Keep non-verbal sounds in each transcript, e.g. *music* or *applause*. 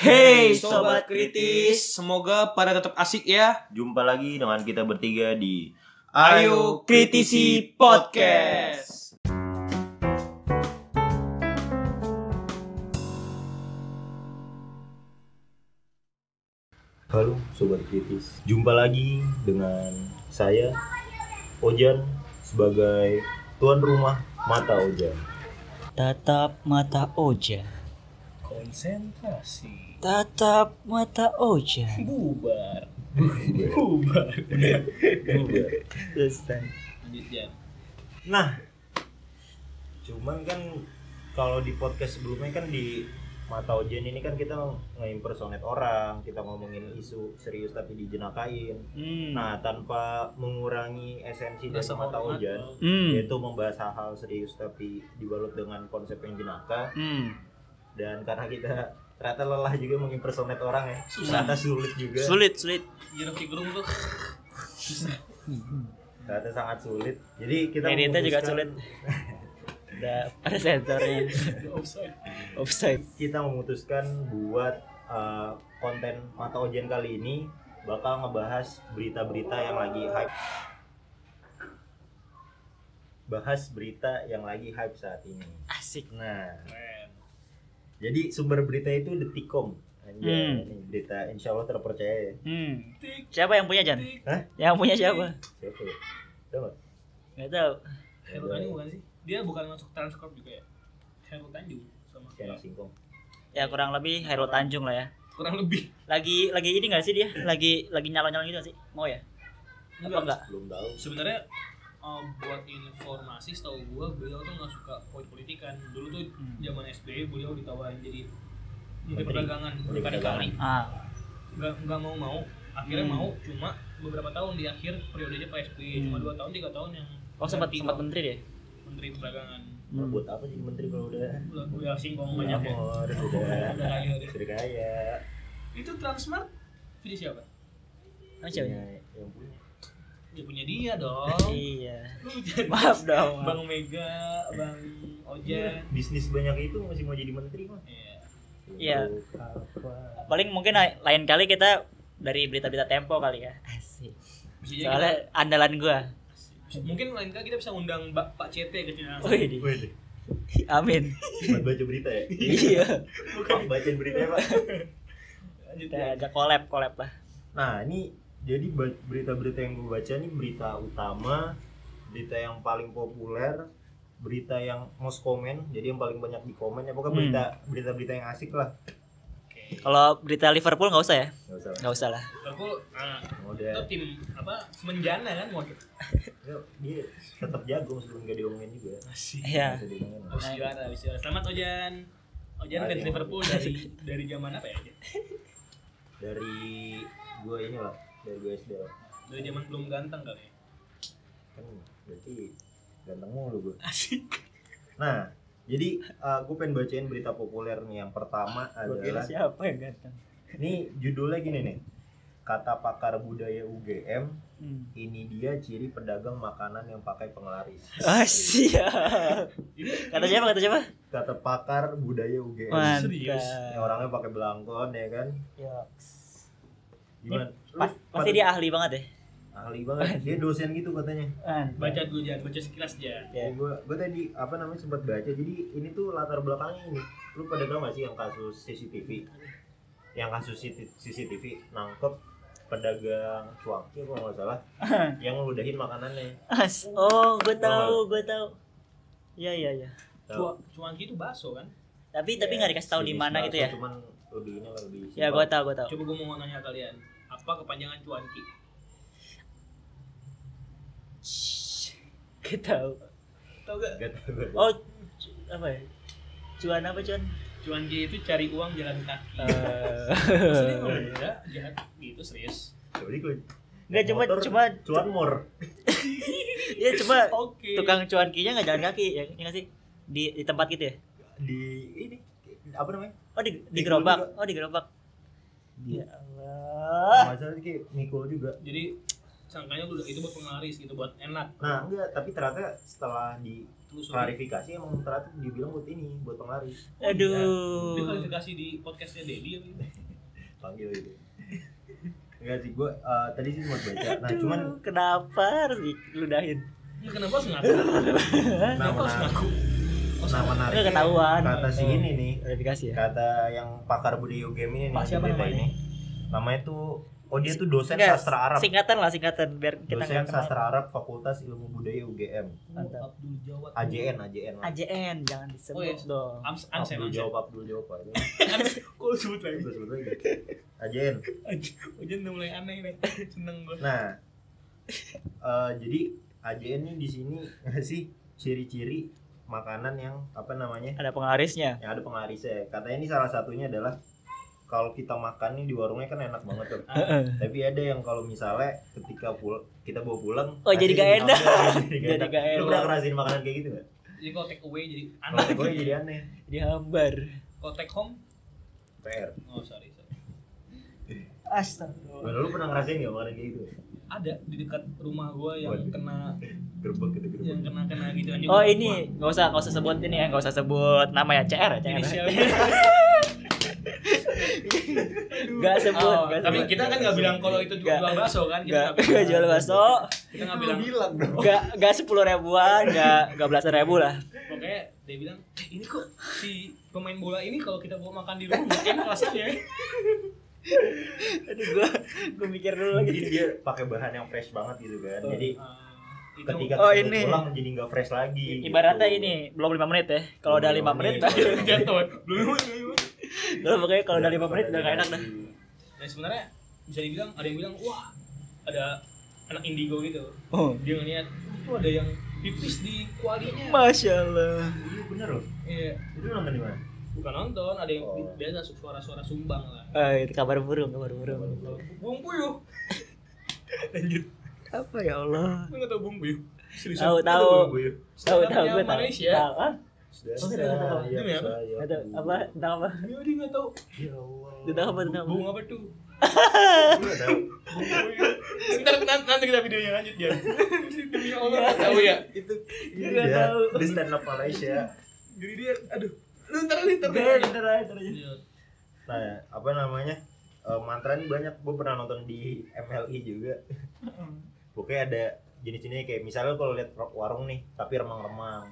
Hey sobat kritis, semoga pada tetap asik ya. Jumpa lagi dengan kita bertiga di Ayo kritisi podcast. Halo Sobat Kritis Jumpa lagi dengan saya Ojan sebagai tuan rumah Mata Ojan Tatap mata Oja. Konsentrasi. Tatap mata Oja. Bubar. Bubar. Selesai. Lanjut Jan. Nah Cuman kan kalau di podcast sebelumnya kan di Mata Ojan ini kan kita nge-impersonate orang Kita ngomongin isu serius tapi dijenakain Hmm. Nah tanpa mengurangi esensi dari Rasa Mata. Ojan Hmm. Yaitu membahas hal-hal serius tapi dibalut dengan konsep yang jenaka Hmm. dan karena kita ternyata lelah juga mengimpersonate orang ya Susah. ternyata sulit juga Sulit, sulit. Jero Gerung tuh. ternyata sangat sulit jadi kita Editnya juga sulit. Udah *laughs* ada sensornya. Offside. Offside. kita memutuskan buat uh, konten mata ujian kali ini bakal ngebahas berita-berita yang lagi hype bahas berita yang lagi hype saat ini Asik. nah. Jadi sumber berita itu detikom Anjay, Hmm. ini berita insya Allah terpercaya ya Hmm. Siapa yang punya Jan? Hah? Yang punya siapa? siapa ya Tahu nggak? Gak tahu. Heru Tanjung bukan sih? Dia bukan masuk Transcorp juga ya? Heru Tanjung sama singkong Ya kurang lebih Hairul Tanjung lah ya. kurang lebih. Lagi lagi ini gak sih dia? Lagi lagi nyalon-nyalon gitu gak sih? Mau ya? Apa enggak? belum tahu Sebenarnya uh, buat informasi setahu gua beliau tuh nggak suka politik politikan. Dulu tuh Hmm. zaman SBY beliau ditawarin jadi menteri perdagangan Menteri berkali-kali Ah. nggak nggak mau mau akhirnya Hmm. mau cuma beberapa tahun di akhir periodenya Pak SBY cuma Hmm. dua tahun tiga tahun yang Oh sempat sempat menteri deh. menteri perdagangan. Mau buat apa jadi menteri kalau udah? Udah udah singkong udah banyak ya. udah *laughs* udah kaya deh. Sudah kaya. Itu Transmart punya siapa? Oh, siapa? Yang punya ya punya dia dong Iya. *laughs* Maaf dong. Bang Mega Bang Ojan bisnis banyak itu masih mau jadi menteri mah Iya. Iya. Paling mungkin lain kali kita dari berita-berita Tempo kali ya. Asik. bisa Soalnya andalan gua. kita- mungkin lain kali kita bisa undang Mbak Pak CT ke Wih, amin. buat baca berita ya iya. bukan bacain beritanya pak Lanjut Kita ya. ajak collab, collab lah. nah ini jadi berita-berita yang gue baca ini berita utama berita yang paling populer berita yang most comment jadi yang paling banyak di komen ya pokoknya Hmm. berita berita-berita yang asik lah Oke. Kalau berita Liverpool nggak usah ya? nggak usah lah. Nggak usah lah. Liverpool nah, udah itu tim apa semenjana kan mau Ya, dia tetap jago meskipun gak diomongin juga Iya. Usah diomongin. habis juara habis juara selamat Ojan Ojan fans. Liverpool dari dari zaman apa ya dari gue ini lah dari gue SD lah. dari zaman belum ganteng kali ya kan berarti ganteng mulu gue asik nah jadi uh, gue pengen bacain berita populer nih yang pertama Gua kira adalah siapa yang ganteng? ini judulnya gini nih kata pakar budaya UGM Hmm. ini dia ciri pedagang makanan yang pakai penglaris Ah, siap. ini Kata siapa? Kata siapa? kata pakar budaya UGM Mantap. Serius? Ini orangnya pakai belangkon ya kan Yoks. Gimana Pas, pasti dia ahli banget ya. ahli banget *laughs* dia dosen gitu katanya baca dulu Jan baca sekilas Jan Ya. gue gue tadi apa namanya sempat baca jadi ini tuh latar belakangnya ini lu pada tau gak sih yang kasus CCTV yang kasus CCTV nangkep pedagang cuanki apa nggak salah *laughs* yang ngeludahin makanannya As. Oh, gue tahu, gue tahu. Iya, iya, iya. Cua, cuanki itu bakso kan Tapi tapi nggak dikasih tahu di mana gitu ya. cuman lebih ini lebih Ya, gue tahu, gue tahu. coba gue mau nanya kalian apa kepanjangan cuanki? Gue tahu. tau. Gak? Gak tau gue. Oh, cu- apa ya? Cuan apa cuan? cuanki itu cari uang jalan kaki. Eh, Maksudnya nggak beda jahat. Gitu serius. Jadi gue Nggak, cuma cuma cuan mor. Ya cuma oke. tukang cuan kinya nggak jalan kaki ya, ya nggak sih? Di di tempat gitu ya? Di ini apa namanya? Oh di di Mikul gerobak. oh di gerobak. Ya Allah masalah kayak mikul juga jadi sangkanya udah itu buat penglaris gitu buat enak nah enggak tapi ternyata setelah di klarifikasi emang ternyata dibilang buat ini buat penglaris Dia Aduh. klarifikasi di podcastnya Dedi ini? *laughs* panggil itu enggak sih gue tadi sih sempat baca nah cuman Aduh, kenapa harus diludahin? Ya, kenapa harus ngaku? *laughs* Kenapa harus ngaku? Nah menarik ketahuan. kata si ini nih Klarifikasi ya. kata yang pakar budaya game ini nih siapa namanya? ini namanya tuh oh dia tuh dosen Enggak, sastra Arab Singkatan lah singkatan biar kita dosen nggak kenal. sastra Arab Fakultas Ilmu Budaya UGM Mantap. Abdul Jawad. AJN AJN lah. AJN jangan disebut Oh, iya. dong. Ams Ansem Abdul jawab Abdul jawab *laughs* Kok lu sebut lagi? Sebut lagi. AJN. Ujian udah mulai aneh nih. Seneng gua. Nah, eh, jadi AJN ini di sini ngasih ciri-ciri makanan yang apa namanya Ada penglarisnya. yang ada penglarisnya. Katanya ini salah satunya adalah kalau kita makan nih di warungnya kan enak banget tuh. *laughs* Ah, Tapi ada yang kalau misalnya ketika pul kita bawa pulang, Oh, jadi gak enak. *laughs* jadi gak Lu enak. pernah ngerasain makanan kayak gitu gak? Jadi kalau take away jadi Kalau aneh. gue jadi aneh. Jadi hambar. Kalau take home, PR. oh sorry sorry. Astagfirullah. Lu pernah ngerasain gak makanan kayak gitu? Ada di dekat rumah gua yang Waduh. kena *laughs* Gerbek gitu gerbek. yang kena kena gitu anjing. Oh ini nggak usah nggak usah sebut ini ya nggak usah sebut nama ya CR ya CR. Gak sebut. Oh, nggak tapi sebut. kita kan nggak bilang kalau itu Nggak. jual bakso kan? Kita Gak gak jual bakso. Kita nggak bilang. bilang dong. Gak gak sepuluh ribuan, gak gak belasan ribu lah. Pokoknya dia bilang, eh, ini kok si pemain bola ini kalau kita bawa makan di rumah mungkin rasanya. Aduh gua gua mikir dulu Jadi lagi. dia pakai bahan yang fresh banget gitu kan. Jadi Ah, itu ketika Oh, kita ini. pulang jadi nggak fresh lagi. Ibaratnya gitu. ini belum lima menit ya. Kalau udah lima menit, menit. baru jatuh. Belum *laughs* Udah, pokoknya kalau udah lima menit udah gak enak dah. Dan sebenarnya bisa dibilang ada yang bilang wah ada anak indigo gitu. Oh, Dia ngeliat itu ada yang pipis di kualinya. masya Allah. Iya bener loh. Iya. Itu nonton di mana? Bukan nonton, ada yang Oh. biasa suara-suara sumbang lah. Eh, itu kabar burung, kabar burung. Bung Puyuh. *laughs* Lanjut. Apa ya Allah? Lu nggak tahu Bung Puyuh? Tahu tahu tahu tahu gue tahu. Malaysia. Tahu, ah? Sudah Oh, saya, Demi apa? apa tentang apa? Ya tahu. Ya Allah. Tentang apa tentang apa? Bung apa tuh? Lu Puyuh. Ntar nanti, kita videonya lanjut ya. Demi Allah nggak tahu ya. Itu Dia ini nggak dia tahu. di stand up Malaysia. Jadi dia, aduh. Lu ntar nanti ntar. Iya. Nah, apa namanya? Eh, mantra ini banyak. Gue pernah nonton di MLI juga. Pokoknya ada jenis-jenisnya kayak misalnya kalau lihat warung nih tapi remang-remang.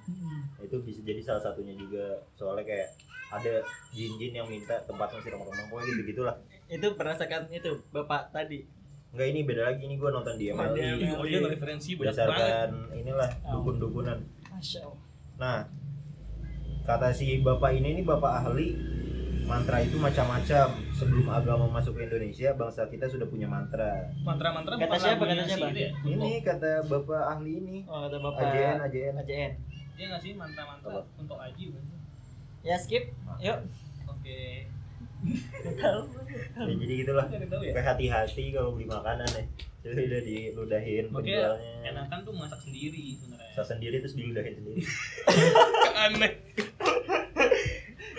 Nah, itu bisa jadi salah satunya juga. Soalnya kayak ada jin-jin yang minta tempat masih remang-remang pokoknya gitu gitulah. Itu berdasarkan itu bapak tadi. Enggak ini beda lagi. Ini gue nonton di Oh, MLI dia- Ih, oh dia referensi banyak banget. berdasarkan inilah Oh. dukun-dukunan. Masya Allah. nah kata si bapak ini nih bapak ahli mantra itu macam-macam sebelum agama masuk ke Indonesia bangsa kita sudah punya mantra Mantra-mantra Kata bukan siapa, kata si siapa? ya? ini kata bapak ahli ini Oh, kata bapak. AJN AJN AJN. Dia ngasih mantra-mantra untuk Aji bukan? Ya skip. Yuk. Oke. Tahu. ya, jadi gitulah ya? kayak hati-hati kalau beli makanan ya jadi udah diludahin penjualnya enakan tuh masak sendiri sebenarnya. Masak sendiri terus diludahin sendiri *laughs* Aneh.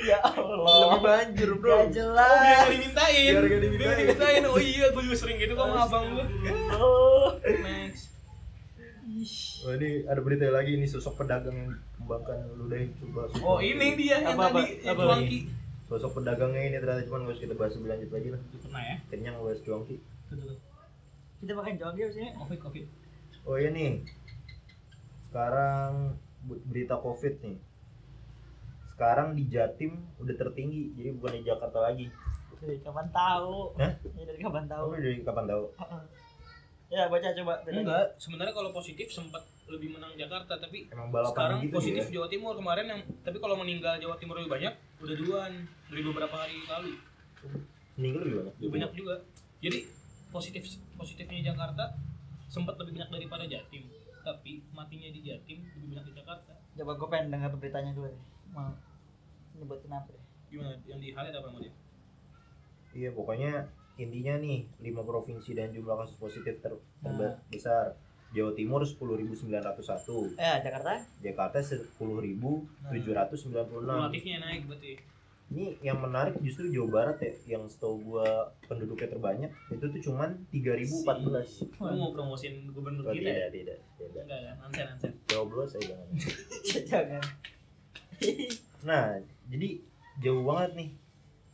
Ya Allah. banjir Gak Oh, biar jelas. gak dimintain. Biar gak Biar dimintain. dimintain. Oh iya, gue juga sering gitu kok sama abang gue. Oh. Next. Oh, ini ada berita lagi ini sosok pedagang yang kembangkan ludahin coba Oh ini dia yang Apa, apa? tadi yang Apa? cuanki. sosok pedagangnya ini ternyata cuma nggak usah kita bahas lebih lanjut lagi lah Pernah ya? kenyang bahas cuangki. Kita makan jogging sini. Covid, covid. oh iya nih sekarang berita covid nih sekarang di Jatim udah tertinggi jadi bukan di Jakarta lagi Dari kapan tahu? Hah? Ya, dari kapan tahu? tahu dari kapan tahu Ya baca coba. Enggak, sebenarnya kalau positif sempat lebih menang Jakarta, tapi emang balapan sekarang gitu positif ya Jawa Timur kemarin yang tapi kalau meninggal Jawa Timur lebih banyak udah duluan dari beberapa hari lalu meninggal lebih banyak lebih banyak juga jadi positif positifnya Jakarta sempat lebih banyak daripada Jatim tapi matinya di Jatim lebih banyak di Jakarta Coba gue pengen dengar beritanya dulu deh. Mau nyebutin apa deh? gimana yang di Halit apa namanya iya pokoknya intinya nih lima provinsi dan jumlah kasus positif ter Nah. terbesar Jawa Timur 10.901 Ya Jakarta. Jakarta 10.796 relatifnya naik berarti ini yang menarik justru Jawa Barat ya yang setahu gua penduduknya terbanyak itu tuh cuman 3014 Lu mau promosiin gubernur Oh, kita ya? tidak tidak tidak Enggak ya, nansen nansen. coblos saya jangan *laughs* Jangan. nah jadi jauh banget nih.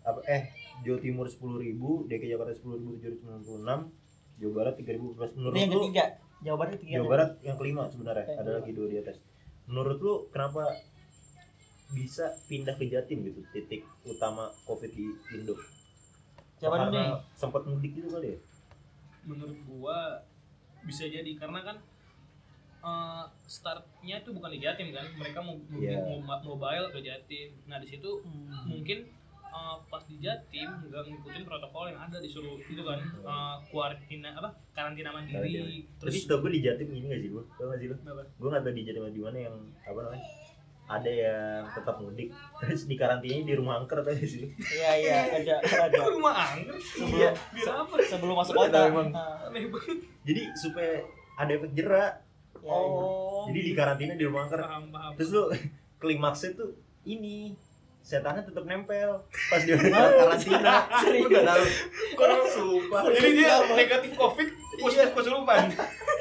Apa eh Jawa Timur 10.000 DKI Jakarta 10.796 Jawa Barat 3.014 menurut Ini yang lu ketiga. Jawa Barat ketiga. Jawa Barat yang kelima sebenarnya. Yang ada lagi dua di atas. Menurut lu kenapa bisa pindah ke Jatim gitu? Titik utama covid di Indo. Nih. karena sempat mudik gitu kali ya? Menurut gua bisa jadi. Karena kan eh, startnya tuh bukan di Jatim kan mereka mau Iya. mau mobile ke Jatim nah di situ Hmm. mungkin eh, pas di Jatim nggak ngikutin protokol yang ada disuruh itu kan eh, kuarantina apa karantina mandiri Karantina. terus Tapi setahu gue di Jatim ini gak sih gue? Tau gak sih lo? Gue gak tau di Jatim di mana yang apa namanya? Ada yang tetap mudik *laughs* terus di karantinanya di rumah angker gak sih? Iya iya ada ada. *laughs* Rumah angker Iya. biar apa Sebelum masuk Nggak kota. Nah, aneh banget Jadi supaya ada efek jerak. Ya, oh Jadi di karantina di rumah angker. paham paham. Terus lo *laughs* klimaksnya tuh ini setannya tetap nempel. Pas di karantina. Lu gak tahu? Kok sumpah. jadi dia negatif covid positif kesurupan.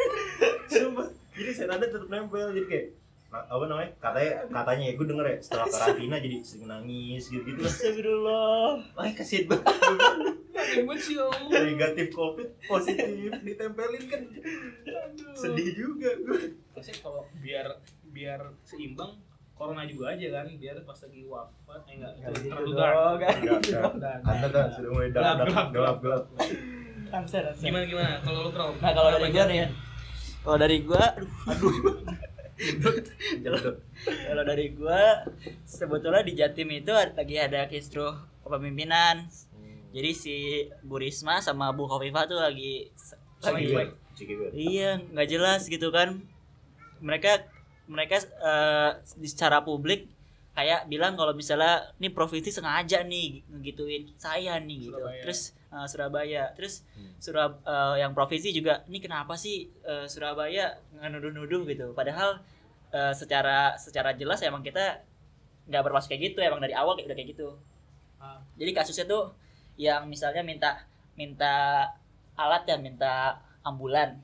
*laughs* Sumpah. Jadi setannya tetap nempel. Jadi kayak apa namanya? Katanya katanya ya gue denger ya setelah karantina jadi sering nangis gitu gitu Astagfirullah. Wah kasihan banget ya Allah. Negatif covid positif ditempelin kan. Sedih juga. Gue Pasti kalau biar biar seimbang corona juga aja kan biar pas lagi wafat eh enggak Nggak itu gitu terlalu dark. Nggak Nggak, gitu kan sudah mulai Gelap, gelap gelap, gelap. gimana gimana? Kalau lu pro Nah kalau dari gua nih ya. Kalau dari gua, aduh, kalau dari gua sebetulnya di Jatim itu lagi ada kisruh kepemimpinan. Jadi si Bu Risma sama Bu Khofifah tuh lagi lagi iya nggak jelas gitu kan. Mereka mereka di secara publik kayak bilang kalau misalnya ini provinsi sengaja nih ngegituin saya nih gitu. Surabaya. Terus eh, Surabaya. Terus Hmm. Surab eh, yang provinsi juga ini kenapa sih eh, Surabaya nuduh-nuduh gitu. Padahal eh, secara secara jelas emang kita nggak bermaksud kayak gitu emang dari awal kayak udah kayak gitu. Ah. Jadi kasusnya tuh yang misalnya minta minta alat ya minta ambulan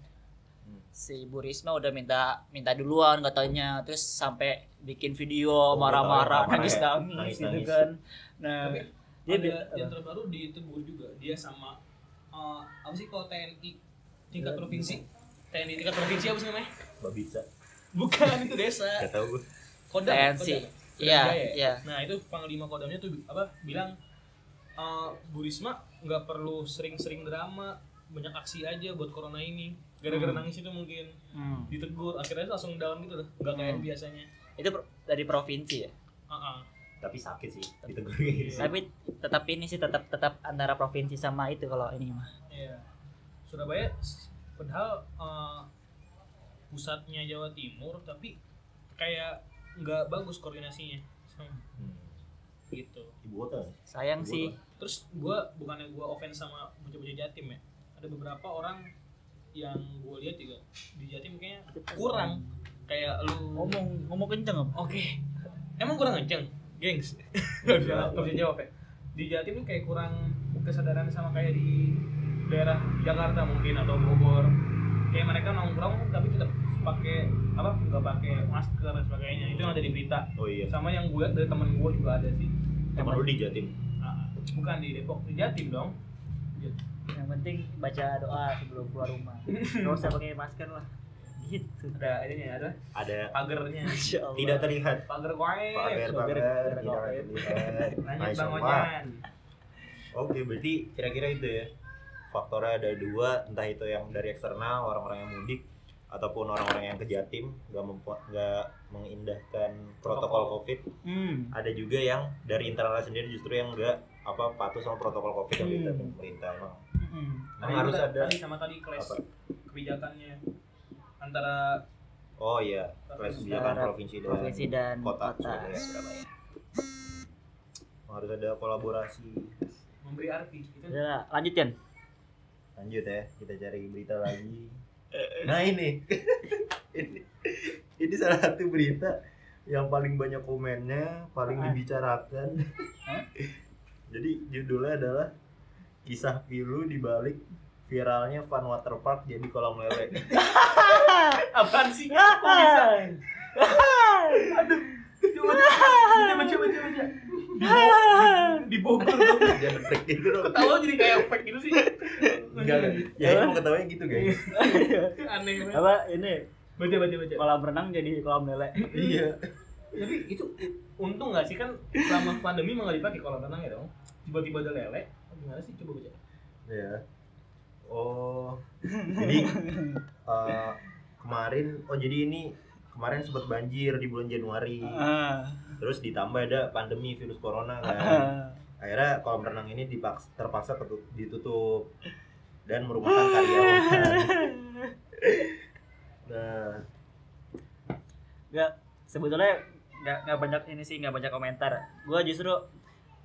Hmm. si Bu Risma udah minta minta duluan katanya terus sampai bikin video Oh, marah-marah marah-marah nangis ya. nangis gitu kan nah tapi dia ada yang terbaru ditegur juga dia sama eh, apa sih kalau TNI tingkat Ya, provinsi TNI tingkat provinsi apa sih namanya bisa. bukan itu desa Gak tau gue. kodam TNC. Kodam. Iya, iya. nah itu panglima kodamnya tuh apa bilang eh, Bu Risma nggak perlu sering-sering drama banyak aksi aja buat corona ini gara-gara Hmm. nangis itu mungkin Hmm. ditegur akhirnya itu langsung down gitu loh nggak kayak Hmm. biasanya itu dari provinsi ya Ah, ah. Tapi sakit sih. Ditegur kayak gitu. tapi tetap ini sih tetap tetap antara provinsi sama itu kalau ini mah Iya. Surabaya padahal eh, pusatnya Jawa Timur tapi kayak nggak bagus koordinasinya Hmm. Gitu. Ibu kota. sayang Ibu sih. kota. terus gua bukannya gua offense sama bocah-bocah Jatim ya? Ada beberapa orang yang gua lihat juga di Jatim kayaknya kurang. Kayak lu ngomong ngomong kenceng apa oke. Emang kurang kenceng? Gengs. *laughs* Nggak bisa nggak bisa jawab ya. Di Jatim ini kayak kurang kesadaran sama kayak di daerah Jakarta mungkin atau Bogor. Kayak mereka nongkrong tapi tetap pakai apa nggak pakai masker dan sebagainya. Itu yang ada di berita. Oh iya. sama yang gue lihat dari temen gue juga ada sih Temen lu di Jatim. Ah, bukan di Depok di Jatim dong. Yang penting baca doa sebelum keluar rumah. Nggak usah pakai masker lah. Gitu. Ada ini ada? Ada. Pagernya. Tidak terlihat. Pagar Pagar, pagar pagar, tidak terlihat. Masya bang. Ojan. Oke, berarti kira-kira itu ya. Faktornya ada dua, entah itu yang dari eksternal orang-orang yang mudik ataupun orang-orang yang ke Jatim nggak mempo- nggak mengindahkan protokol Covid. hmm. Ada juga yang dari internal sendiri justru yang nggak apa patuh sama protokol Covid yang Hmm. pemerintah emang. Hmm. Emang Nah, harus ada tadi sama tadi kelas apa? kebijakannya antara Oh iya, kelas kebijakan provinsi dan provinsi dan kota, kota, Surabaya. Surabaya. harus ada kolaborasi. memberi arti itu Udah lah, lanjut Yan. Lanjut ya, kita cari berita lagi. Nah ini, *laughs* ini, ini salah satu berita yang paling banyak komennya, paling Ah. dibicarakan. Hah? *laughs* Jadi judulnya adalah kisah pilu di balik viralnya fun waterpark jadi kolam lele. *laughs* Apaan sih? Kok bisa? Coba coba coba coba coba. Di Bogor dong. Jangan fake gitu dong. Ketawa jadi kayak fake gitu sih. Enggak. Ya ini mau ketawanya gitu guys. *laughs* Aneh banget. apa ini Baca baca baca. kolam renang jadi kolam lele iya. Tapi itu untung nggak sih kan selama pandemi nggak dipakai kolam renang ya dong. Tiba-tiba ada lele. Gimana sih coba baca. Ya. Oh. Jadi *laughs* eh, kemarin oh jadi ini kemarin sempat banjir di bulan Januari. Ah. Terus ditambah ada pandemi virus corona kan. Ah. Akhirnya kolam renang ini dipaksa, terpaksa ketu- ditutup dan merumahkan karyawan. *laughs* Nah, nggak sebetulnya nggak nggak banyak ini sih nggak banyak komentar. Gue justru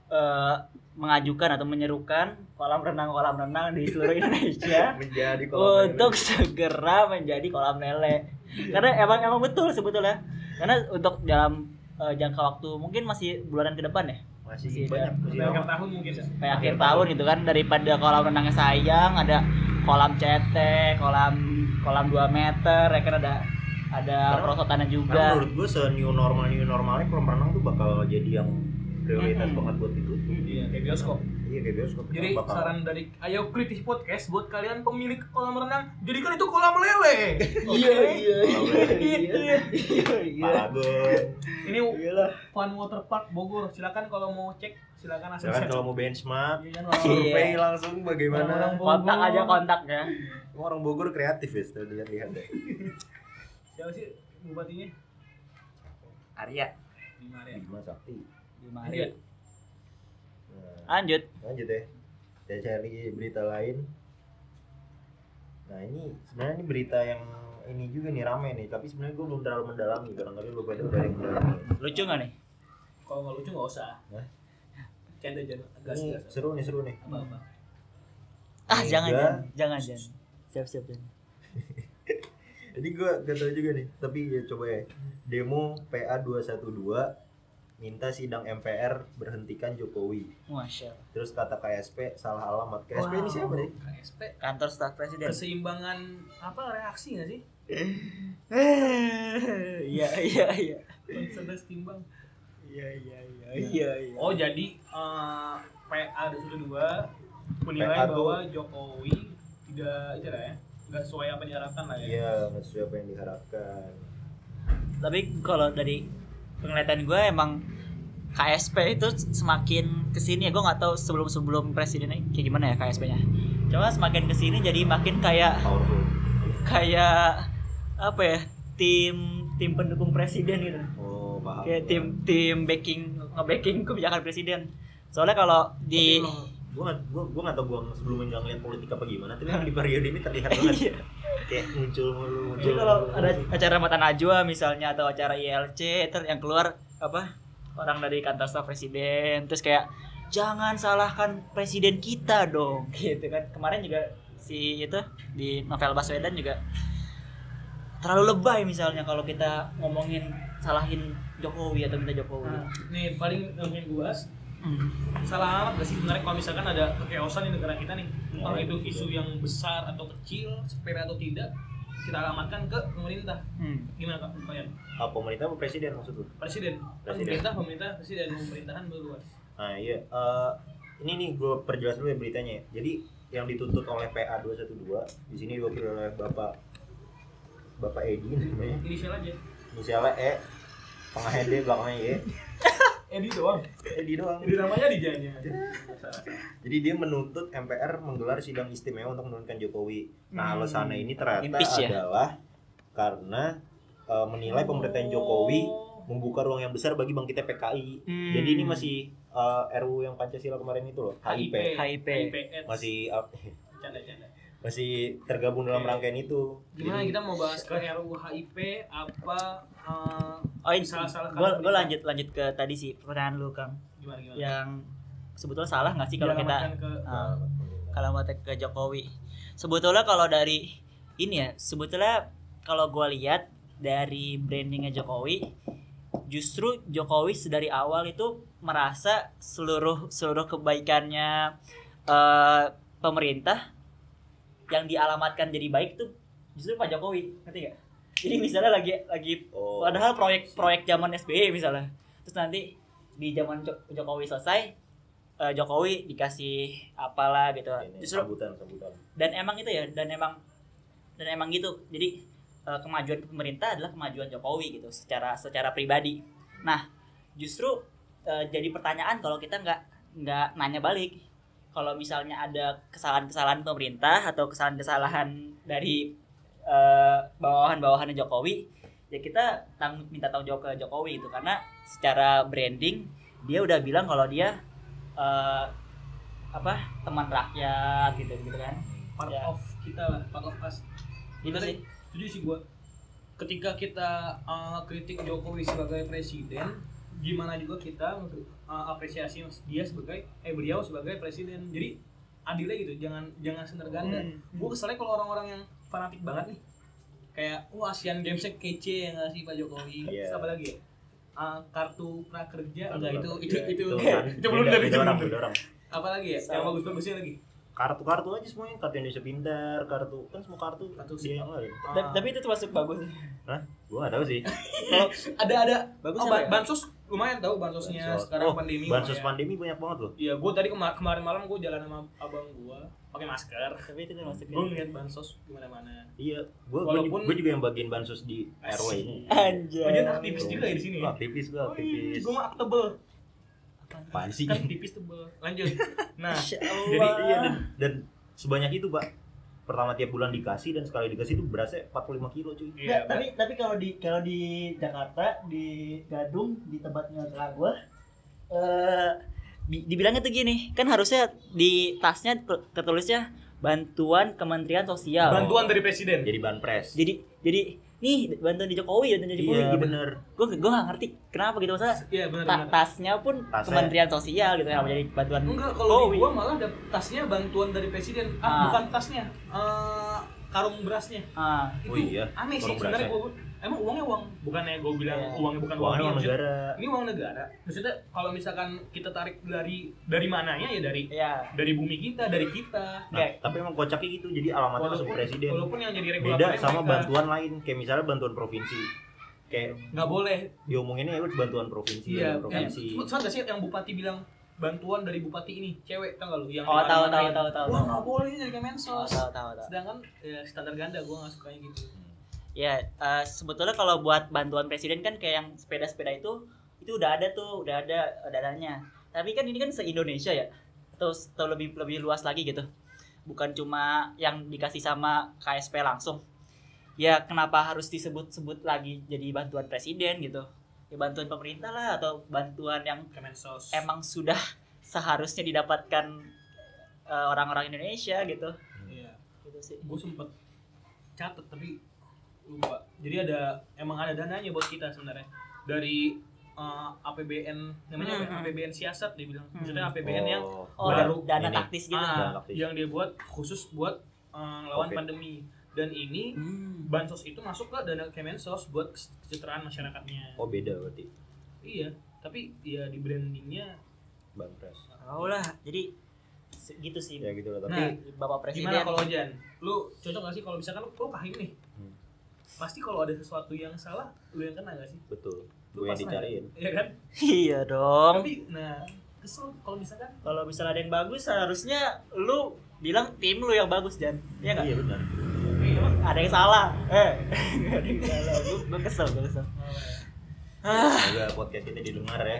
eh, mengajukan atau menyerukan kolam renang kolam renang di seluruh Indonesia *laughs* menjadi kolam untuk segera menjadi kolam lele. Karena emang emang betul sebetulnya. Karena untuk dalam eh, jangka waktu mungkin masih bulanan ke depan ya masih Masih banyak ada. masih akhir tahun mungkin ya. kayak akhir tahun gitu kan daripada kolam renangnya sayang ada kolam cetek kolam kolam 2 meter ya kan ada ada Karena- perosotannya Karena juga menurut gue se new normal new normalnya kolam renang tuh bakal jadi yang prioritas Mm-mm. banget buat ditutup. Iya, kayak bioskop. Iya kayak bioskop. Jadi bakal. saran dari Ayo Kritis Podcast buat kalian pemilik kolam renang, jadikan itu kolam lele. *laughs* iya iya iya *laughs* iya iya Palagun. Ini Iyalah. Fun Water Park Bogor. Silakan kalau mau cek, silakan akses. Silakan kalau mau benchmark, Iya survei Iya. langsung bagaimana. Kontak aja kontaknya orang Bogor kreatif ya, setelah dilihat-lihat deh. Siapa sih bupatinya? Arya Di Maria. Bima Sakti. Maria Nah, lanjut lanjut ya. Saya cari berita lain. Nah ini sebenarnya ini berita yang ini juga nih rame nih, tapi sebenarnya gue belum terlalu mendalami. Barangkali lu pada udah yang mendalami. lucu nggak nih Kalau nggak lucu nggak usah. Canda jangan. Gas Ini gas. seru nih seru nih. Apa apa. ah Mega. jangan jangan jangan jangan siap siap jangan *laughs* Jadi gue gak tahu juga nih, tapi ya coba ya. Demo PA 212 minta sidang MPR berhentikan Jokowi. masya Allah Terus kata KSP salah alamat. KSP ini siapa nih? KSP. kantor staf presiden Keseimbangan apa reaksi nggak sih? iya iya iya Cerdas timbang. iya iya iya iya iya Oh jadi eh, PA 212 menilai PA tuh- bahwa Jokowi tidak itu lah ya, nggak sesuai apa yang diharapkan lah ya. Iya, nggak sesuai apa yang diharapkan. tapi kalau dari penglihatan gue emang KSP itu semakin ke sini ya gue nggak tahu sebelum sebelum presidennya kayak gimana ya KSP-nya cuma semakin ke sini jadi makin kayak Powerful. kayak apa ya tim tim pendukung presiden gitu Oh, paham. kayak tim tim backing nge-backing kebijakan presiden soalnya kalau di gue gak, gua, gua gak tau gue sebelumnya nggak ngeliat politik apa gimana tapi di periode ini terlihat banget. Iya. kayak muncul mulu muncul Jadi kalau ada acara mata najwa misalnya atau acara ILC itu yang keluar apa orang dari kantor staf presiden terus kayak jangan salahkan presiden kita dong *laughs* gitu kan. Kemarin juga si itu di novel Baswedan juga terlalu lebay misalnya kalau kita ngomongin salahin Jokowi atau minta Jokowi. Nah, nih paling pengen gue Hmm. salah alamat gak sih sebenarnya kalau misalkan ada kekeosan di negara kita nih Hmm. entah itu isu yang besar atau kecil sepele atau tidak kita alamatkan ke pemerintah Hmm. gimana kak kalian Ah, pemerintah apa presiden maksud lu? presiden Presiden. pemerintah pemerintah presiden pemerintahan berluas Nah iya, Eh, ini nih gue perjelas dulu ya beritanya. ya. Jadi yang dituntut oleh PA 212 di sini diwakili oleh Bapak Bapak Edi namanya. inisial aja Inisialnya E, tengahnya D, belakangnya Y. *laughs* Edi doang Edi doang. Edi namanya dijanya Jadi dia menuntut MPR menggelar sidang istimewa untuk menurunkan Jokowi. Nah, Hmm. alasannya ini ternyata Impeach ya? adalah karena eh, menilai pemerintahan Jokowi membuka ruang yang besar bagi bangkitnya PKI. Hmm. Jadi ini masih eh, RU yang Pancasila kemarin itu loh, HIP. HIP. Masih eh, canda-canda masih tergabung dalam rangkaian itu. gimana Jadi, kita mau bahas ke RUU HIP apa eh, Oh ini Salah-salah gue kata gue berita. lanjut lanjut ke tadi sih pertanyaan lu Kang gimana gimana yang sebetulnya salah nggak sih kalau kita ke Ah, kalau mau ke Jokowi sebetulnya kalau dari ini ya sebetulnya kalau gue lihat dari brandingnya Jokowi justru Jokowi dari awal itu merasa seluruh seluruh kebaikannya eh, pemerintah yang dialamatkan jadi baik tuh justru Pak Jokowi ngerti gak? Jadi misalnya lagi lagi Oh. padahal proyek proyek zaman SBY misalnya terus nanti di zaman Jo- Jokowi selesai eh, Jokowi dikasih apalah gitu Ini justru sambutan sambutan. dan emang itu ya dan emang dan emang gitu jadi eh, kemajuan pemerintah adalah kemajuan Jokowi gitu secara secara pribadi nah justru eh, jadi pertanyaan kalau kita nggak nggak nanya balik kalau misalnya ada kesalahan-kesalahan pemerintah atau kesalahan-kesalahan dari eh, bawahan-bawahannya Jokowi ya kita tang minta tanggung jawab ke Jokowi gitu. Karena secara branding dia udah bilang kalau dia eh, apa teman rakyat gitu gitu kan. Part Ya. of kita lah part of us. Itu Bener sih. setuju sih gua. Ketika kita uh, kritik Jokowi sebagai presiden gimana juga kita uh, apresiasi dia sebagai eh beliau sebagai presiden. Jadi adilnya gitu jangan jangan senerganda. Hmm. gue keselnya kalau orang-orang yang fanatik banget nih. Kayak wah Asian Games kece yang ngasih Pak Jokowi? Iya. Terus apa lagi ya? Uh, kartu prakerja Kartu enggak itu itu itu itu itu, belum dari itu orang apa lagi ya? Yang Sama. bagus-bagusnya lagi? Kartu-kartu aja semuanya kartu Indonesia Pintar kartu kan semua kartu Kartu sih. yang lain Ta- tapi itu termasuk bagus. Hah? gua gak tahu sih. Kalau *laughs* ada ada. Bagus oh, apa ba- ya? bansos lumayan tahu bansosnya Bansos. sekarang Oh, pandemi bansos lumayan. pandemi banyak banget loh Iya, gue tadi kema- kemarin malam gue jalan sama abang gue pakai masker. tapi itu termasuk Gue ngeliat bansos di mana-mana. iya gua Walaupun- gua, juga yang bagian bansos di RW ini anjay dia aktivis juga ya di sini. Gua aktivis gua aktivis Gue mah tebel, apaan sih kan tipis tebel. Lanjut. *laughs* Nah, Jadi, iya dan, dan sebanyak itu pak pertama tiap bulan dikasih dan sekali dikasih itu berasnya 45 kilo cuy. Iya, Nggak, tapi tapi kalau di kalau di Jakarta di Gadung di tempatnya kakak gua eh di- dibilangnya tuh gini kan harusnya di tasnya tertulisnya bantuan Kementerian Sosial. Bantuan dari presiden. jadi ban pres jadi jadi nih bantuan di Jokowi bantuan di Jokowi iya gitu bener gue gue gak ngerti kenapa gitu masa Iya benar ta- benar. tasnya pun Tasnya. Kementerian Sosial gitu ya jadi bantuan Enggak, kalau gua malah ada tasnya bantuan dari presiden. Ah, Ah. bukan tasnya. Eh, karung berasnya. ah Oh iya, Aneh sih sebenarnya berasnya. Emang uangnya uang, bukannya gue bilang Iya. uangnya bukan uangnya uang uang negara. Ini uang negara? Maksudnya kalau misalkan kita tarik dari dari mananya ya dari ya dari bumi kita dari kita. Nah, Kayak- tapi emang kocaknya gitu jadi alamatnya langsung walaupun presiden. walaupun yang jadi beda sama mereka. bantuan lain kayak misalnya bantuan provinsi. Kayak nggak boleh. Diomonginnya ya udah bantuan provinsi iya yang provinsi. sama gak sih yang bupati bilang bantuan dari bupati ini cewek tau gak lu? Yang oh tahu tahu tahu tahu. Wah nggak boleh ini dari Kemensos. Tahu tahu tahu. sedangkan ya, standar ganda gue nggak sukanya gitu Ya, eh, sebetulnya kalau buat bantuan presiden kan kayak yang sepeda-sepeda itu itu udah ada tuh, udah ada dananya. Tapi kan ini kan se-Indonesia ya. Atau, atau lebih lebih luas lagi gitu. Bukan cuma yang dikasih sama KSP langsung. Ya, kenapa harus disebut-sebut lagi jadi bantuan presiden gitu? Ya bantuan pemerintah lah atau bantuan yang Kemensos emang sudah *laughs* seharusnya didapatkan eh, orang-orang Indonesia gitu. iya Gitu sih. gue sempet catet tapi lupa jadi ada emang ada dananya buat kita sebenarnya dari eh, APBN namanya apa ya? Hmm. APBN siasat dia bilang Hmm. maksudnya APBN yang Oh, Oh, Baru dana ini. taktis gitu. ah, Dana taktis. yang dia buat khusus buat eh, lawan Covid. pandemi dan ini Hmm. bansos itu masuk ke dana Kemensos buat kesejahteraan masyarakatnya oh beda berarti iya tapi ya di brandingnya ban pres Tahu lah. Jadi gitu sih. ya gitu lah tapi Nah, Bapak Presiden. gimana kalau Jan lu cocok gak sih kalau misalkan lu, lu kahim nih. Pasti kalau ada sesuatu yang salah lu yang kena gak sih betul Lu gue yang dicariin Iya kan iya dong. tapi nah kesel kalau misalkan Kalau misalnya ada yang bagus harusnya lu bilang tim lu yang bagus Jan. Iya enggak? iya benar iya emang Ada yang salah. Eh, ada yang salah. Gue kesel, gue kesel. Ah, semoga podcast ini didengar ya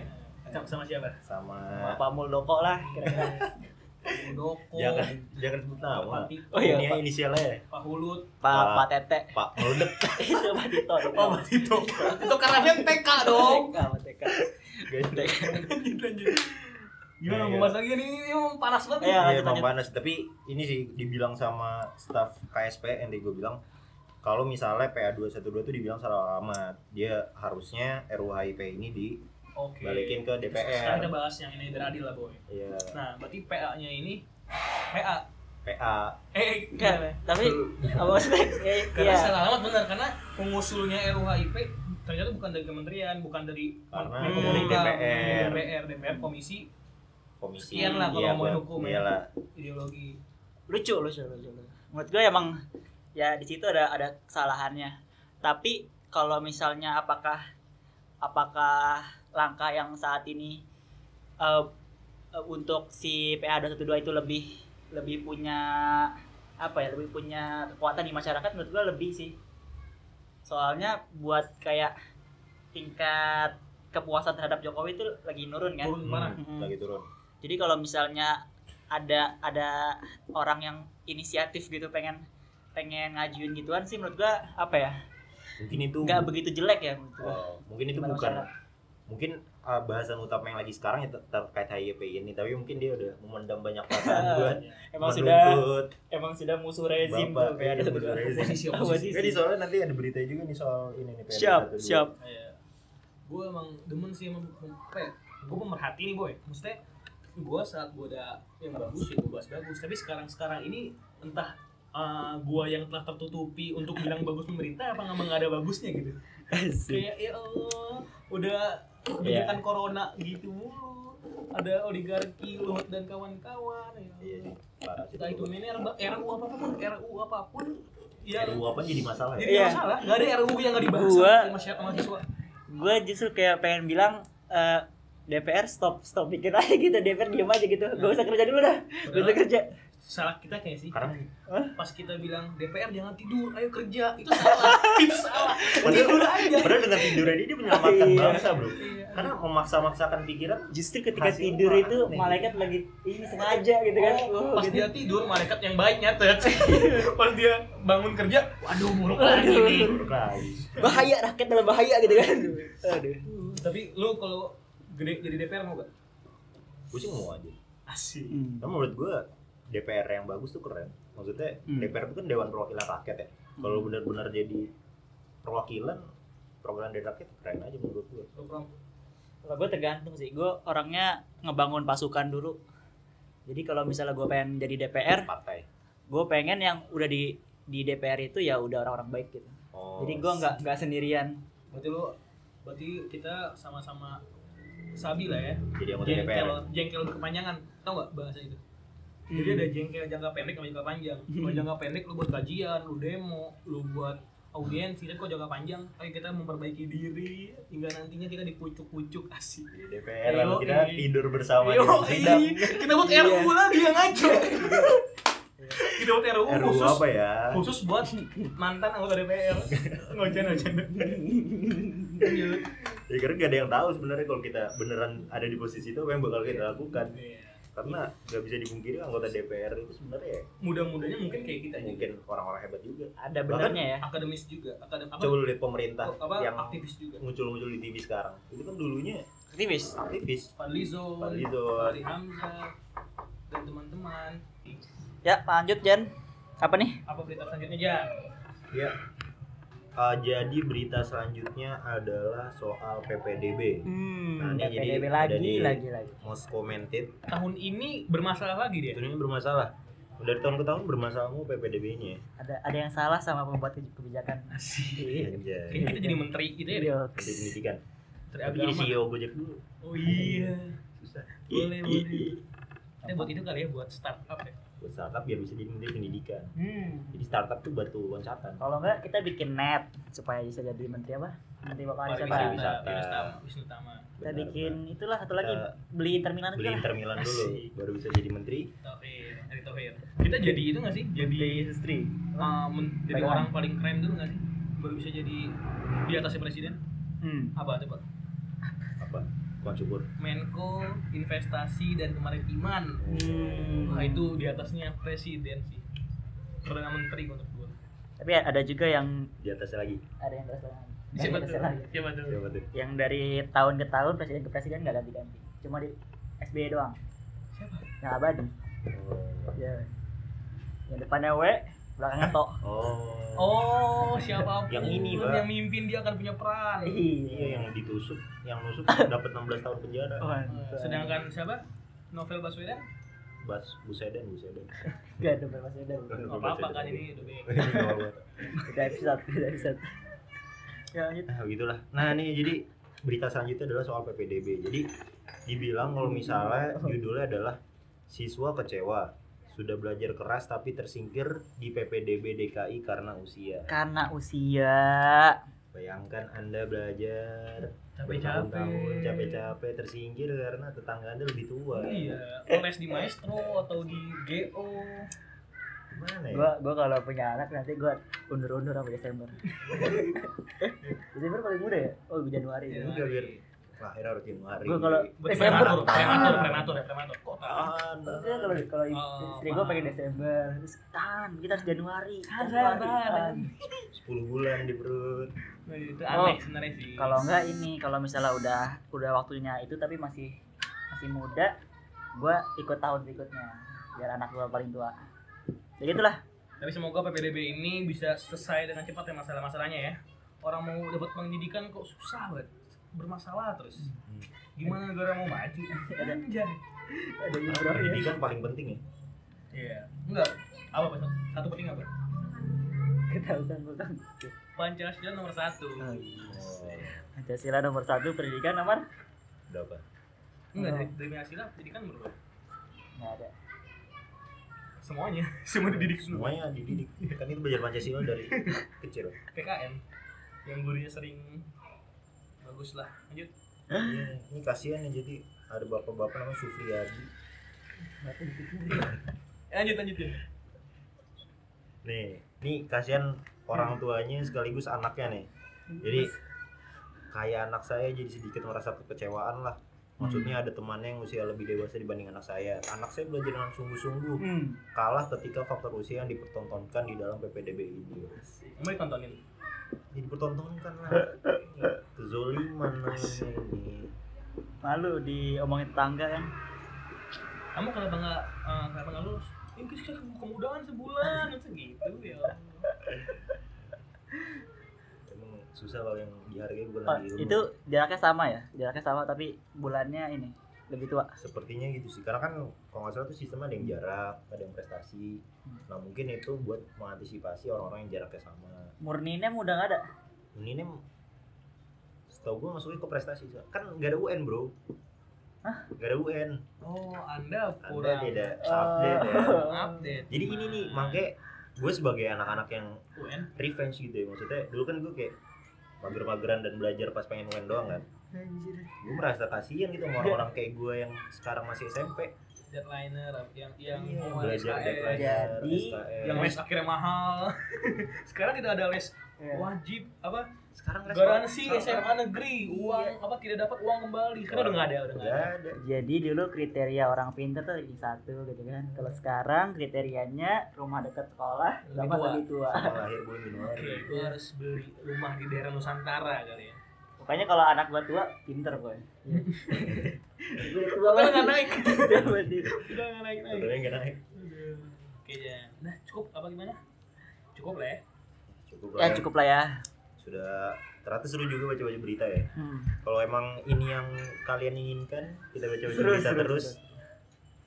sama, sama siapa sama Pak Muldoko lah kira-kira. *laughs* Muldoko jangan jangan sebut nama. Oh iya, ini Pak. inisialnya Pak Hulut. Pak Pak- Tete. Pak Meledek *laughs* Itu Pak Tito. oh Pak Tito. Tito. Karnavian TK dong. TK, Pak TK. TK. lanjut lanjut gimana mau bahas lagi nih? Ini emang panas banget Iya, Iya emang panas. Tapi ini sih dibilang sama staff KSP yang tadi gue bilang kalau misalnya PA 212 itu dibilang salah alamat dia harusnya RUHIP ini oke dibalikin ke sekarang DPR kita bahas yang ini beradil lah boy iya nah berarti PA nya ini PA PA eh Enggak, gimana tapi apa maksudnya? *laughs* Eh, karena Iya. salah alamat benar karena pengusulnya RUHIP ternyata bukan dari kementerian bukan dari Karena dari DPR. DPR DPR komisi komisi Sekian lah kalau iya, Bang. hukum ya. iyalah ideologi lucu lucu lucu lucu. menurut gue emang ya di situ ada ada kesalahannya tapi kalau misalnya apakah apakah langkah yang saat ini eh, eh, untuk si PA 212 itu lebih lebih punya apa ya lebih punya kekuatan di masyarakat menurut gue lebih sih. Soalnya buat kayak tingkat kepuasan terhadap Jokowi itu lagi nurun kan? Turun mana Hmm, lagi turun. Jadi kalau misalnya ada ada orang yang inisiatif gitu pengen pengen ngajuin gituan sih menurut gua apa ya? Mungkin itu nggak begitu jelek ya menurut gua. Oh, mungkin itu Gimana bukan? Mungkin uh, bahasan utama yang lagi sekarang ya ter- terkait HIP ini tapi mungkin dia udah memendam banyak perasaan *laughs* buat emang sudah emang sudah musuh rezim Bapak, tuh kayak ada musuh rezim. Oposisi, oposisi. Jadi soalnya nanti ada berita juga nih soal ini nih PRD siap 12. siap Iya. gue emang demen sih emang apa ya gue pemerhati nih boy maksudnya gue saat gue ada yang bagus ya gue bahas bagus tapi sekarang sekarang ini entah uh, gue yang telah tertutupi untuk bilang bagus pemerintah apa nggak ada bagusnya gitu kayak ya Allah udah kebijakan corona gitu mulu. Ada oligarki Luhut dan kawan-kawan ya Iya kita itu ini RU apa pun RU apa pun ya. RUU apa jadi masalah ya? jadi Iya. masalah. Nggak ada RU yang nggak dibahas Gua- sama masyarakat mahasiswa gue justru kayak pengen bilang eh, DPR stop stop bikin aja gitu. DPR diem aja gitu. Gak usah kerja dulu dah. Gak usah kerja salah kita kayak sih. Sekarang pas kita bilang DPR jangan tidur ayo kerja. Itu salah. *laughs* Itu salah. Tidur aja. padahal dengan tidur ini dia menyelamatkan Iya. bangsa, Bro. Iya. Karena memaksa-maksakan pikiran justru ketika Hasil tidur itu nih? malaikat lagi ini sengaja gitu kan. Oh, Oh, pas gitu. dia tidur malaikat yang baik nyatet. *laughs* Pas dia bangun kerja waduh buruk lagi nih. Bahaya rakyat dalam bahaya gitu kan. Aduh. Tapi lu kalau gede jadi DPR mau gak Gue sih mau aja. asik. Hmm. Tapi menurut gue DPR yang bagus tuh keren. Maksudnya Hmm. DPR itu kan Dewan Perwakilan Rakyat ya. Kalau benar-benar jadi perwakilan perwakilan dari rakyat keren aja menurut gue. Kalau gue tergantung sih, gue orangnya ngebangun pasukan dulu. Jadi kalau misalnya gue pengen jadi DPR, Partai. gue pengen yang udah di di DPR itu ya udah orang-orang baik gitu. Oh. Jadi gue nggak nggak sendirian. berarti lu berarti kita sama-sama sabi lah ya jadi anggota jengkel DPR. jengkel berkepanjangan tau gak bahasa itu jadi Hmm. ada jengkel jangka pendek sama jangka panjang. Kalau jangka pendek lu buat kajian lu demo lu buat audiensi tapi kok jangka panjang ayo kita memperbaiki diri hingga nantinya kita dipucuk-pucuk. Asik. Di DPR lalu kita tidur bersama Yo, di sidang. ih, kita buat RU lagi yang ngaco. Kita buat RU, RUU khusus apa ya? khusus buat mantan anggota DPR ngocen lanjut Ya karena gak ada yang tahu sebenarnya kalau kita beneran ada di posisi itu apa yang bakal kita lakukan. Iya. Karena gak bisa dipungkiri anggota DPR itu sebenarnya ya, mudah-mudahnya mungkin kayak kita juga mungkin orang-orang hebat juga. Ada benernya ya. akademis juga akadem apa, Coba lihat pemerintah apa yang aktivis juga muncul-muncul di TV sekarang. Itu kan dulunya Aktivis. aktivis. Fadlizon, Fadlizon. Fahri Hamzah dan teman-teman Ya lanjut Jan. Apa nih? apa berita selanjutnya Jan? Ya. Uh, jadi berita selanjutnya adalah soal PPDB. Hmm. Nah, ini jadi PDB ada lagi di- lagi lagi. Most commented. tahun ini bermasalah lagi dia Itu ini bermasalah. Dari tahun ke tahun bermasalah mulu PPDB-nya. Ada ada yang salah sama pembuat kebijakan. Asik. Anjay. Kayaknya kita jadi menteri gitu ya deh. Iya. Menteri pendidikan. Tapi jadi CEO Gojek dulu. oh iya Susah. boleh boleh kita buat itu kali ya buat startup ya Buat startup biar bisa jadi menteri pendidikan. Hmm. Jadi startup tuh batu loncatan. Kalau enggak kita bikin net supaya bisa jadi menteri apa? Menteri Bapak Pariwisata, Wisata. Pariwisata. Wisnu Tama, Wisnu Tama. Kita Benar, bikin itulah satu lagi Kita beli terminal beli itu lah. Inter Milan dulu Asik. baru bisa jadi menteri. Tohir, Erick Thohir. Kita jadi itu nggak sih? Jadi industri. uh, men- jadi orang paling keren dulu nggak sih? Baru bisa jadi di atasnya presiden. Hmm. Apa coba? Apa? Kuan syukur. Menko Investasi dan Kemaritiman. Hmm. Wah itu di atasnya presiden sih. Perdana Menteri menurut gua. Tapi ada juga yang Di atasnya lagi. ada yang terus lagi. Siapa tuh? lagi. Siapa tuh? Siapa tuh? Yang dari tahun ke tahun presiden ke presiden nggak ganti-ganti. Cuma di SBY doang. Siapa? Yang abadi. Oh. Ya. Yang depannya W, belakangnya To. Oh. Oh, siapa pun Yang ini, Pak. yang mimpin dia akan punya peran. Iya yang ditusuk, yang nusuk dapat 16 tahun penjara. Oh, Sedangkan siapa? Novel Baswedan? Bas Buseden, Buseden. *laughs* Gak ada Baswedan. Gak apa-apa kan ini *laughs* udah. Ini episode, udah episode. Ya, lanjut. Nah, begitulah. Nah, nih jadi berita selanjutnya adalah soal PPDB. Jadi dibilang kalau misalnya judulnya adalah siswa kecewa sudah belajar keras tapi tersingkir di PPDB DKI karena usia. Karena usia. Bayangkan Anda belajar Capek-capek. capek-capek tersingkir karena tetangga Anda lebih tua. Iya, les di maestro atau di GO. Gimana ya? Gua gua kalau punya anak nanti gua undur-undur sampai Desember. *laughs* Desember paling muda ya? Oh, Januari. Iya. ya. Biar lahir harus Januari. Gua kalau Desember prematur, prematur, prematur ya, prematur. Kok tahu? Tahan, Maksudnya kalau kalau Oh, istri gue pengen Desember, terus tahan kita harus Januari. Tahan, tahan, tahan. 10 bulan di perut. Itu Oh, aneh sebenarnya sih. Kalau enggak ini, kalau misalnya udah udah waktunya itu tapi masih masih muda, gue ikut tahun berikutnya biar anak gue paling tua. Ya gitulah. Tapi semoga PPDB ini bisa selesai dengan cepat ya masalah-masalahnya ya. Orang mau dapat pendidikan kok susah banget. Bermasalah terus. Gimana negara mau maju? Anjay. Ada Ibro ya. Pendidikan paling penting ya. Iya. Enggak. Apa Pak? Satu penting apa? Ketahuan bukan. Pancasila nomor satu. Oh, Oh, Pancasila nomor satu, pendidikan nomor berapa? Enggak, Oh. dari, dari Pancasila pendidikan berapa? nggak ada. Semuanya. *laughs* Semua dididik semua. Semuanya dididik. Kan itu belajar Pancasila dari *laughs* kecil. PKN. Yang gurunya sering bagus lah. Lanjut. Iya, ini kasihan ya jadi ada bapak-bapak namanya Sufriyadi. *laughs* Eh, lanjut lanjut ya. Nih, nih kasihan orang tuanya sekaligus anaknya nih. Jadi kayak anak saya jadi sedikit merasa kekecewaan lah. Maksudnya ada temannya yang usia lebih dewasa dibanding anak saya. Anak saya belajar dengan sungguh-sungguh, Hmm. kalah ketika faktor usia yang dipertontonkan di dalam PPDB ini. Mau ditontonin. Jadi dipertontonkan lah. *laughs* Kezoliman. Malu diomongin tetangga kan. Kamu kenapa nggak eh, kenapa nggak lulus? Ini kita kemudahan sebulan segitu ya. Allah. Emang susah kalau yang dihargai bukan Oh, lagi ilmu. itu jaraknya sama ya? Jaraknya sama tapi bulannya ini lebih tua. sepertinya gitu sih karena kan kalau nggak salah tuh sistem ada yang jarak ada yang prestasi nah mungkin itu buat mengantisipasi orang-orang yang jaraknya sama Murninya udah nggak ada. ini setahu gue masuknya ke prestasi kan nggak ada UN bro Hah? nggak ada UN Oh, Anda anda kurang tidak Oh. update ya update. jadi ini nih makanya gue sebagai anak-anak yang UN. revenge gitu ya maksudnya dulu kan gue kayak mager-mageran dan belajar pas pengen UN doang kan gue merasa kasihan gitu sama orang-orang kayak gue yang sekarang masih SMP Deadliner yang yang Iya, mau belajar SKS. deadline Jadi, yang les akhirnya mahal. *laughs* Sekarang kita ada les Iya. wajib apa sekarang garansi SMA negeri uang apa tidak dapat uang kembali. Sekarang udah nggak ada udah nggak ada. Ada. Jadi dulu kriteria orang pintar tuh yang satu gitu kan. Kalau sekarang kriterianya rumah dekat sekolah tua. lebih tua. sama *laughs* lahir bulan Januari oke gue harus beli rumah di daerah Nusantara kali ya. Pokoknya kalau anak gua tua pinter boy. Gua *laughs* tua Udah nggak naik. *laughs* Udah nggak naik naik. Nggak naik. Oke ya nah cukup apa gimana? Cukup lah ya. Cukup Ya cukup lah ya. Sudah ternyata seru juga baca-baca berita ya Hmm. kalau emang ini yang kalian inginkan kita baca-baca Seru, berita seru, terus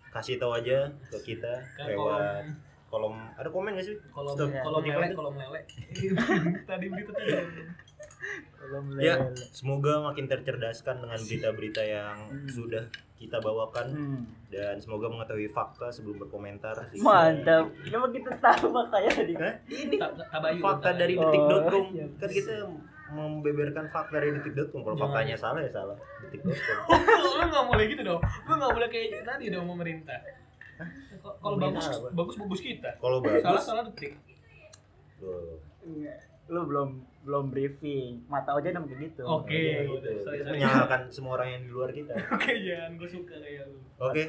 kasih tahu aja ke kita kan lewat kolom kolom ada komen gak sih kolom Stop. Ya, kolom lele kolom *laughs* lele tadi berita tadi Belum Ya. lele. semoga makin tercerdaskan dengan berita-berita yang Hmm. sudah kita bawakan. Hmm. dan semoga mengetahui fakta sebelum berkomentar. Sih. Mantap. Kenapa kita tahu makanya tadi? Ini tabayu fakta dari Oh, detik.com siap. kan kita membeberkan fakta dari detik.com kalau Jangan. faktanya salah ya salah. Detik.com *laughs* lu nggak boleh gitu dong. Lu nggak boleh kayak tadi dong pemerintah. Kalau bagus bagus bagus kita. Kalau salah bagus salah detik. Loh, Lu belum belum briefing. Mata aja udah kayak gitu. Oke. ya udah, gitu. sorry, Kita sorry. menyalahkan semua orang yang di luar kita *laughs* oke jangan gue suka kayak lu oke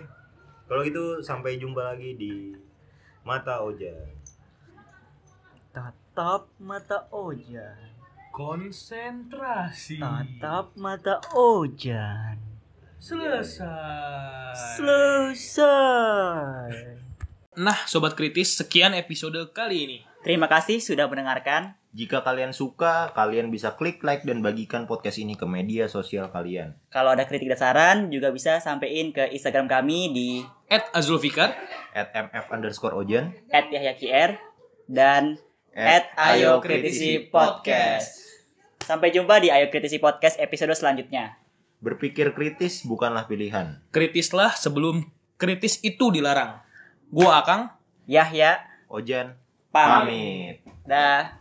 kalau gitu sampai jumpa lagi di mata oja Tatap mata Ojan. konsentrasi Tatap mata Ojan. selesai Selesai. nah sobat kritis sekian episode kali ini Terima kasih sudah mendengarkan. Jika kalian suka kalian bisa klik like dan bagikan podcast ini ke media sosial kalian Kalau ada kritik dan saran juga bisa sampein ke Instagram kami di at Azulfikar at mf underscore ojan @yahyakier dan At @ayo kritisi podcast. sampai jumpa di Ayo Kritisi Podcast episode selanjutnya. Berpikir kritis bukanlah pilihan. Kritislah sebelum kritis itu dilarang. Gua Akang Yahya, Ojan pamit. pamit. Dah.